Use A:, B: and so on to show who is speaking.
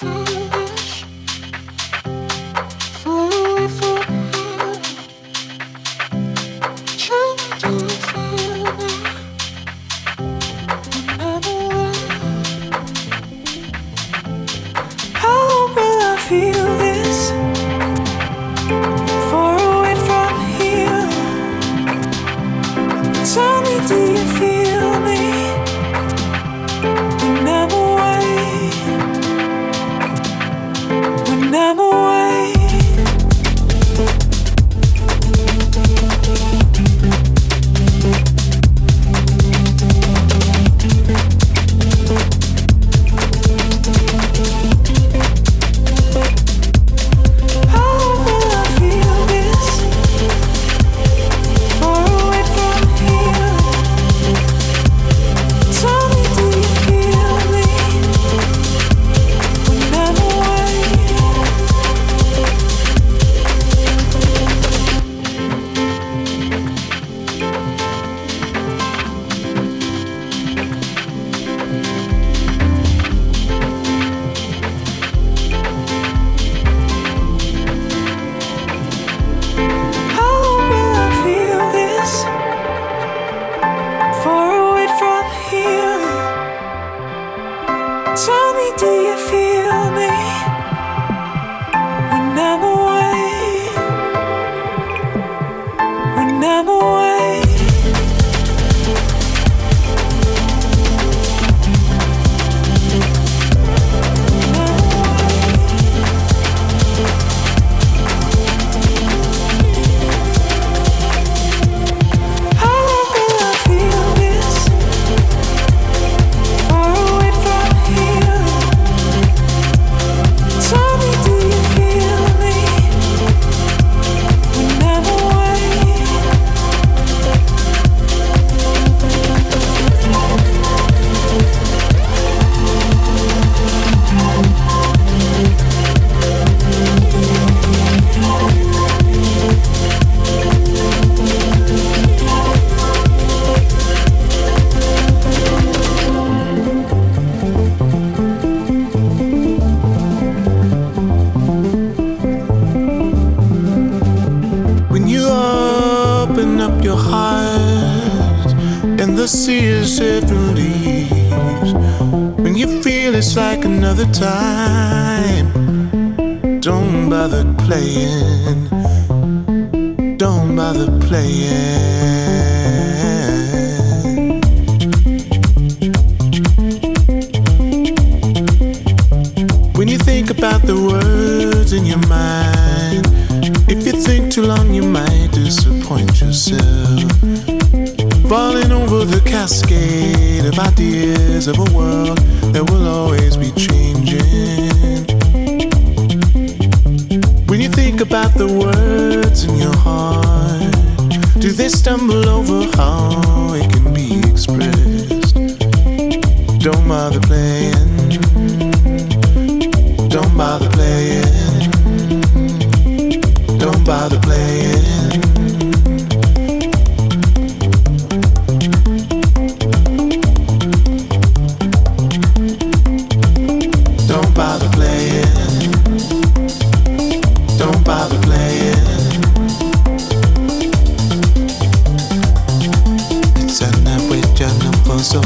A: time.
B: When